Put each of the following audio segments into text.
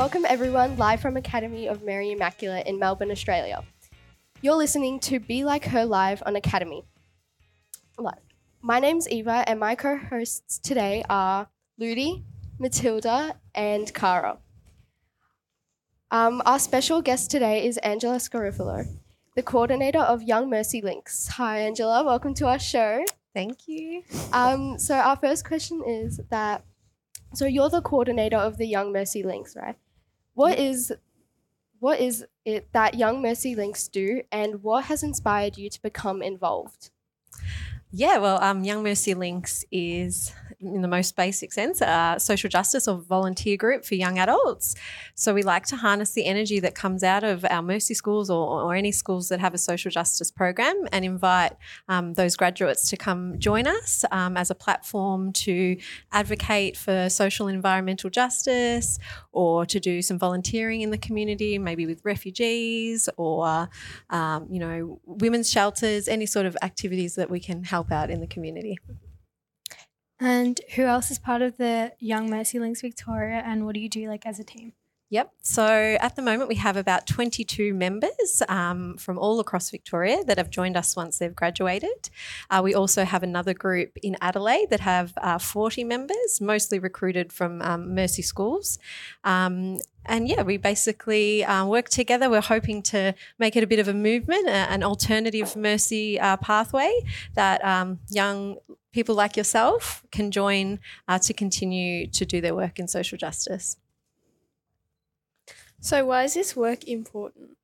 Welcome everyone, live from Academy of Mary Immaculate in Melbourne, Australia. You're listening to Be Like Her Live on Academy. Live. My name's Eva, and my co hosts today are Ludi, Matilda, and Cara. Um, our special guest today is Angela Scarafilo, the coordinator of Young Mercy Links. Hi, Angela. Welcome to our show. Thank you. Um, so our first question is that so you're the coordinator of the Young Mercy Links, right? What is what is it that Young Mercy Links do, and what has inspired you to become involved? Yeah, well, um, Young Mercy Links is, in the most basic sense, a social justice or volunteer group for young adults. So we like to harness the energy that comes out of our Mercy schools or, or any schools that have a social justice program and invite um, those graduates to come join us um, as a platform to advocate for social and environmental justice or to do some volunteering in the community, maybe with refugees or, um, you know, women's shelters, any sort of activities that we can help out in the community. And who else is part of the Young Mercy Links Victoria and what do you do like as a team? Yep. So at the moment, we have about 22 members um, from all across Victoria that have joined us once they've graduated. Uh, we also have another group in Adelaide that have uh, 40 members, mostly recruited from um, Mercy schools. Um, and yeah, we basically uh, work together. We're hoping to make it a bit of a movement, an alternative mercy uh, pathway that um, young people like yourself can join uh, to continue to do their work in social justice. So, why is this work important?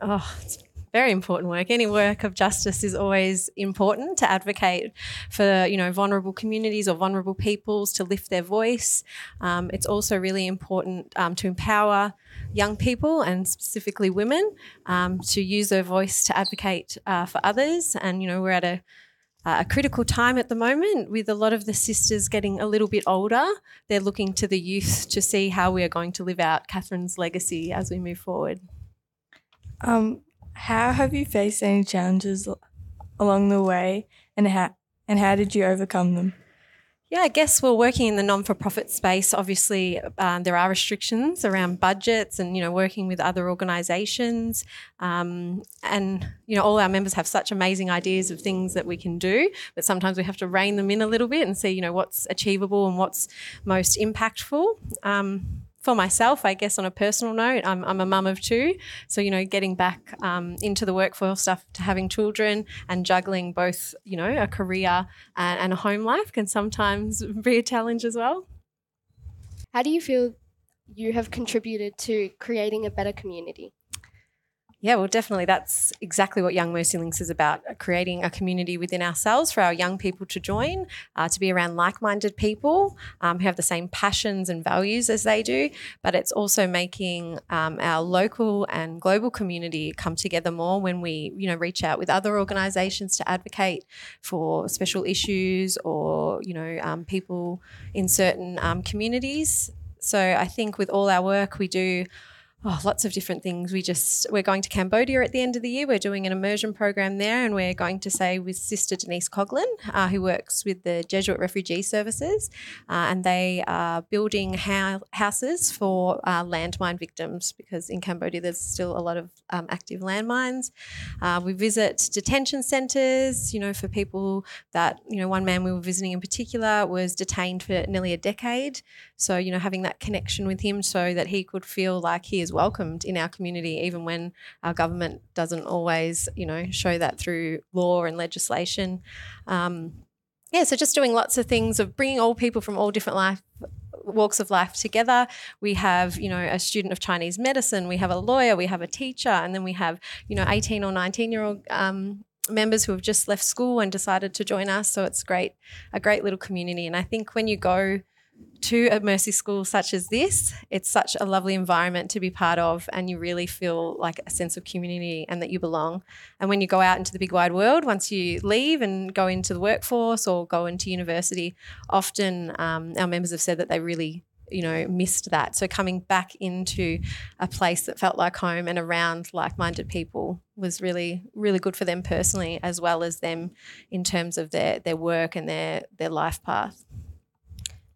Oh, it's very important work. Any work of justice is always important to advocate for, you know, vulnerable communities or vulnerable peoples to lift their voice. Um, it's also really important um, to empower young people and specifically women um, to use their voice to advocate uh, for others. And, you know, we're at a uh, a critical time at the moment with a lot of the sisters getting a little bit older. They're looking to the youth to see how we are going to live out Catherine's legacy as we move forward. Um, how have you faced any challenges along the way, and how and how did you overcome them? Yeah, I guess we're working in the non-for-profit space. Obviously, um, there are restrictions around budgets and you know working with other organisations, um, and you know all our members have such amazing ideas of things that we can do, but sometimes we have to rein them in a little bit and see you know what's achievable and what's most impactful. Um, for myself, I guess on a personal note, I'm, I'm a mum of two. So, you know, getting back um, into the workforce after having children and juggling both, you know, a career and, and a home life can sometimes be a challenge as well. How do you feel you have contributed to creating a better community? Yeah, well, definitely. That's exactly what Young Mercy Links is about uh, creating a community within ourselves for our young people to join, uh, to be around like minded people um, who have the same passions and values as they do. But it's also making um, our local and global community come together more when we, you know, reach out with other organisations to advocate for special issues or, you know, um, people in certain um, communities. So I think with all our work, we do oh, lots of different things. We just we're going to Cambodia at the end of the year. We're doing an immersion program there, and we're going to say with Sister Denise Coughlin, uh, who works with the Jesuit Refugee Services, uh, and they are building houses for uh, landmine victims because in Cambodia there's still a lot of um, active landmines. Uh, we visit detention centres, you know, for people that you know. One man we were visiting in particular was detained for nearly a decade, so you know having that connection with him so that he could feel like he is welcomed in our community, even when our government doesn't always, you know, show that through law and legislation. Um, yeah, so just doing lots of things of bringing all people from all different life walks of life together. We have, you know, a student of Chinese medicine, we have a lawyer, we have a teacher, and then we have, you know, 18 or 19 year old um, members who have just left school and decided to join us. So it's great, a great little community. And I think when you go to a mercy school such as this, it's such a lovely environment to be part of, and you really feel like a sense of community and that you belong. And when you go out into the big wide world, once you leave and go into the workforce or go into university, often um, our members have said that they really you know missed that so coming back into a place that felt like home and around like-minded people was really really good for them personally as well as them in terms of their their work and their their life path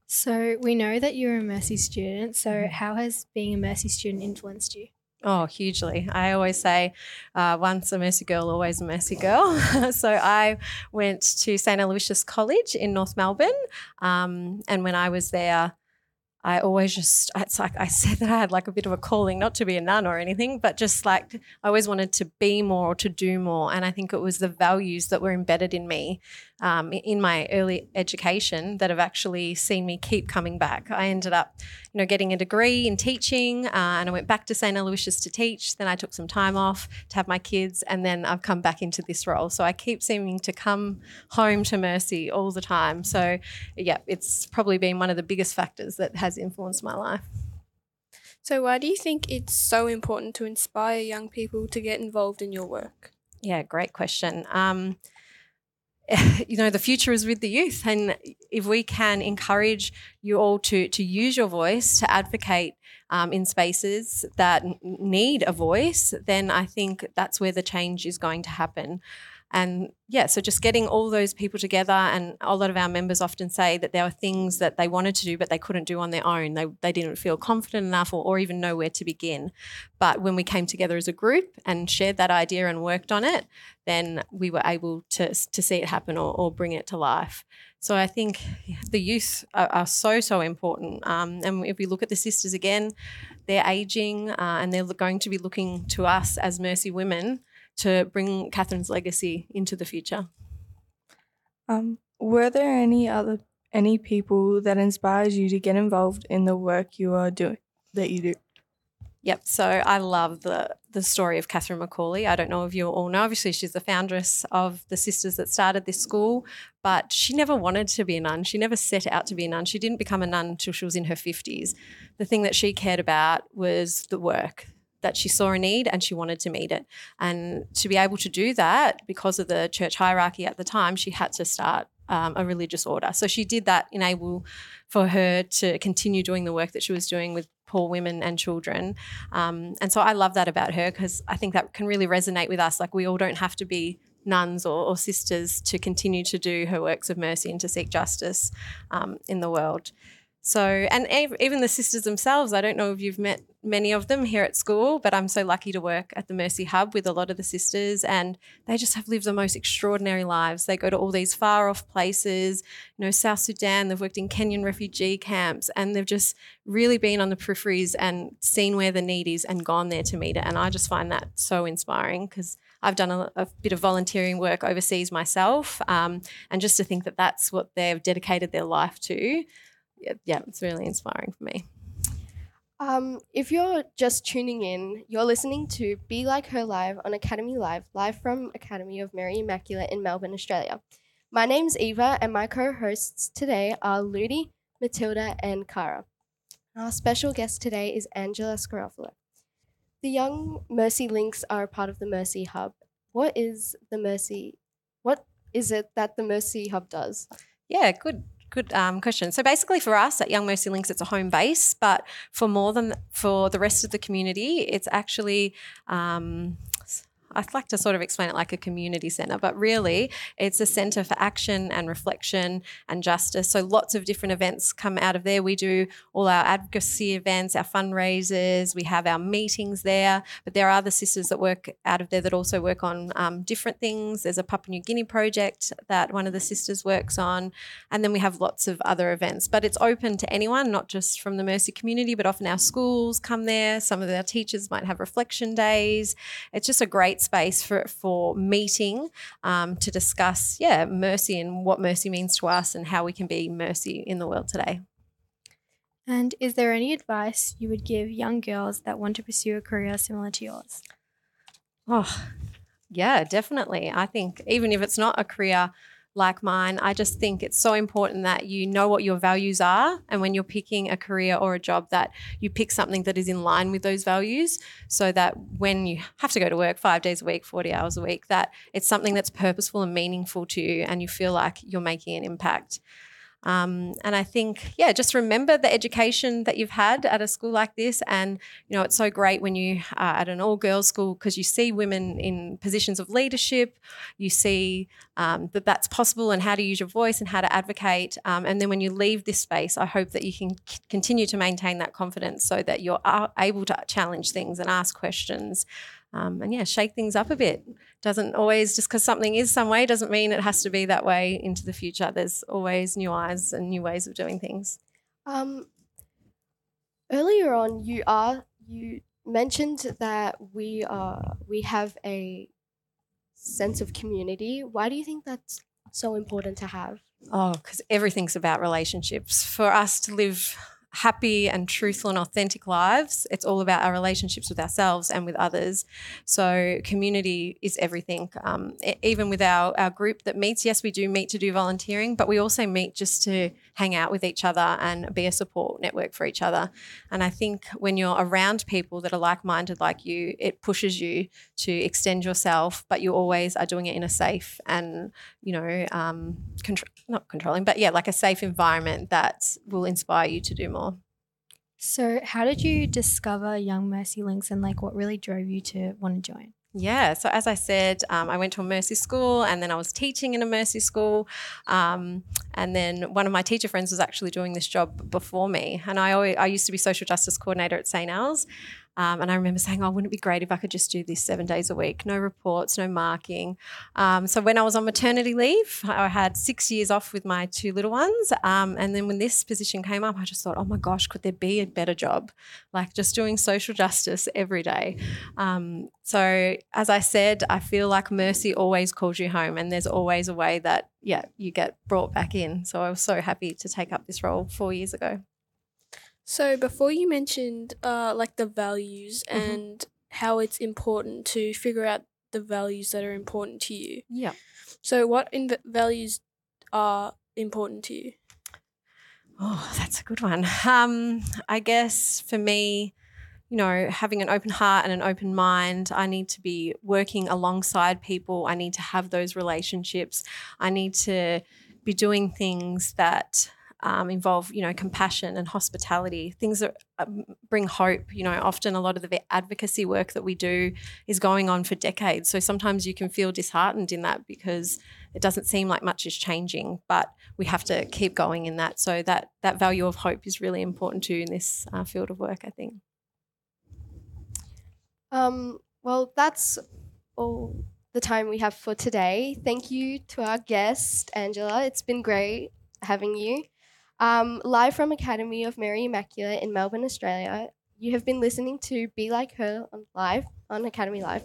So we know that you're a Mercy student. So how has being a Mercy student influenced you? Oh, hugely. I always say, uh, once a Mercy girl, always a Mercy girl. so I went to St. Aloysius College in North Melbourne. Um, and when I was there, I always just, it's like I said that I had like a bit of a calling, not to be a nun or anything, but just like I always wanted to be more or to do more. And I think it was the values that were embedded in me um, in my early education that have actually seen me keep coming back. I ended up, you know, getting a degree in teaching, uh, and I went back to St. Aloysius to teach. Then I took some time off to have my kids, and then I've come back into this role. So I keep seeming to come home to Mercy all the time. So, yeah, it's probably been one of the biggest factors that has influenced my life. So, why do you think it's so important to inspire young people to get involved in your work? Yeah, great question. Um, you know the future is with the youth and if we can encourage you all to to use your voice to advocate um, in spaces that need a voice then i think that's where the change is going to happen and yeah, so just getting all those people together, and a lot of our members often say that there were things that they wanted to do but they couldn't do on their own. They, they didn't feel confident enough or, or even know where to begin. But when we came together as a group and shared that idea and worked on it, then we were able to, to see it happen or, or bring it to life. So I think the youth are, are so, so important. Um, and if we look at the sisters again, they're aging uh, and they're going to be looking to us as Mercy women to bring Catherine's legacy into the future. Um, were there any other any people that inspires you to get involved in the work you are doing that you do? Yep. So I love the the story of Catherine McAuley. I don't know if you all know. Obviously, she's the foundress of the sisters that started this school, but she never wanted to be a nun. She never set out to be a nun. She didn't become a nun until she was in her fifties. The thing that she cared about was the work, that she saw a need and she wanted to meet it. And to be able to do that, because of the church hierarchy at the time, she had to start um, a religious order. So she did that enable for her to continue doing the work that she was doing with poor women and children. Um, and so I love that about her because I think that can really resonate with us. Like we all don't have to be nuns or, or sisters to continue to do her works of mercy and to seek justice um, in the world. So, and even the sisters themselves, I don't know if you've met many of them here at school, but I'm so lucky to work at the Mercy Hub with a lot of the sisters, and they just have lived the most extraordinary lives. They go to all these far off places, you know, South Sudan, they've worked in Kenyan refugee camps, and they've just really been on the peripheries and seen where the need is and gone there to meet it. And I just find that so inspiring because I've done a, a, bit of volunteering work overseas myself, um, and just to think that that's what they've dedicated their life to yeah, yeah, it's really inspiring for me. Um, if you're just tuning in, you're listening to Be Like Her Live on Academy Live, live from Academy of Mary Immaculate in Melbourne, Australia. My name's Eva, and my co hosts today are Ludi, Matilda, and Cara. Our special guest today is Angela Scarafilo. The Young Mercy Links are a part of the Mercy Hub. What is the Mercy? What is it that the Mercy Hub does? Yeah, good Good um, question. So basically, for us at Young Mercy Links, it's a home base, but for more than for the rest of the community, it's actually um, I'd like to sort of explain it like a community centre, but really it's a centre for action and reflection and justice. So lots of different events come out of there. We do all our advocacy events, our fundraisers, we have our meetings there, but there are other sisters that work out of there that also work on um, different things. There's a Papua New Guinea project that one of the sisters works on, and then we have lots of other events. But it's open to anyone, not just from the Mercy community, but often our schools come there. Some of our teachers might have reflection days. It's just a great space for for meeting um, to discuss, yeah, mercy and what mercy means to us and how we can be mercy in the world today. And is there any advice you would give young girls that want to pursue a career similar to yours? Oh, yeah, definitely. I think even if it's not a career like mine, I just think it's so important that you know what your values are. And when you're picking a career or a job, that you pick something that is in line with those values so that when you have to go to work five days a week, 40 hours a week, that it's something that's purposeful and meaningful to you and you feel like you're making an impact. Um, and I think, yeah, just remember the education that you've had at a school like this. And, you know, it's so great when you are at an all girls school because you see women in positions of leadership, you see um, that that's possible and how to use your voice and how to advocate. Um, and then when you leave this space, I hope that you can c- continue to maintain that confidence so that you're a- able to challenge things and ask questions. Um, and yeah, shake things up a bit. Doesn't always just because something is some way doesn't mean it has to be that way into the future. There's always new eyes and new ways of doing things. Um, earlier on, you are you mentioned that we are we have a sense of community. Why do you think that's so important to have? Oh, because everything's about relationships. For us to live happy and truthful and authentic lives, it's all about our relationships with ourselves and with others. So, community is everything. Um, even with our, our group that meets, yes, we do meet to do volunteering, but we also meet just to hang out with each other and be a support network for each other. And I think when you're around people that are like minded like you, it pushes you to extend yourself, but you always are doing it in a safe and, you know, um, contr- not controlling, but yeah, like a safe environment that will inspire you to do more. So, how did you discover Young Mercy Links and like what really drove you to want to join? Yeah, so as I said, um, I went to a Mercy school and then I was teaching in a Mercy school. Um, and then one of my teacher friends was actually doing this job before me. And I, always, I used to be social justice coordinator at St. Al's. Um, and I remember saying, oh, wouldn't it be great if I could just do this seven days a week? No reports, no marking. Um, so when I was on maternity leave, I had six years off with my two little ones. Um, and then when this position came up, I just thought, oh my gosh, could there be a better job? Like just doing social justice every day. Um, so as I said, I feel like mercy always calls you home, and there's always a way that, yeah, you get brought back in. So I was so happy to take up this role four years ago. So before you mentioned uh, like the values Mhm. and how it's important to figure out the values that are important to you. Yeah. So what in values are important to you? Oh, that's a good one. Um, I guess for me, you know, having an open heart and an open mind, I need to be working alongside people. I need to have those relationships. I need to be doing things that um, involve, you know, compassion and hospitality, things that um, bring hope. You know, often a lot of the advocacy work that we do is going on for decades. So sometimes you can feel disheartened in that because it doesn't seem like much is changing, but we have to keep going in that. So that that value of hope is really important too in this uh, field of work. I think. Um, well, that's all the time we have for today. Thank you to our guest, Angela. It's been great having you. Um, live from Academy of Mary Immaculate in Melbourne, Australia, you have been listening to Be Like Her on live on Academy Live.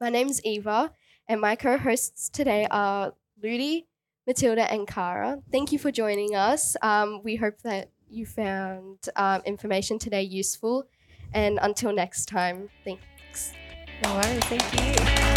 My name's Eva, and my co-hosts today are Ludi, Matilda, and Kara. Thank you for joining us. Um, we hope that you found um, information today useful. And until next time, thanks. No worries. Thank you.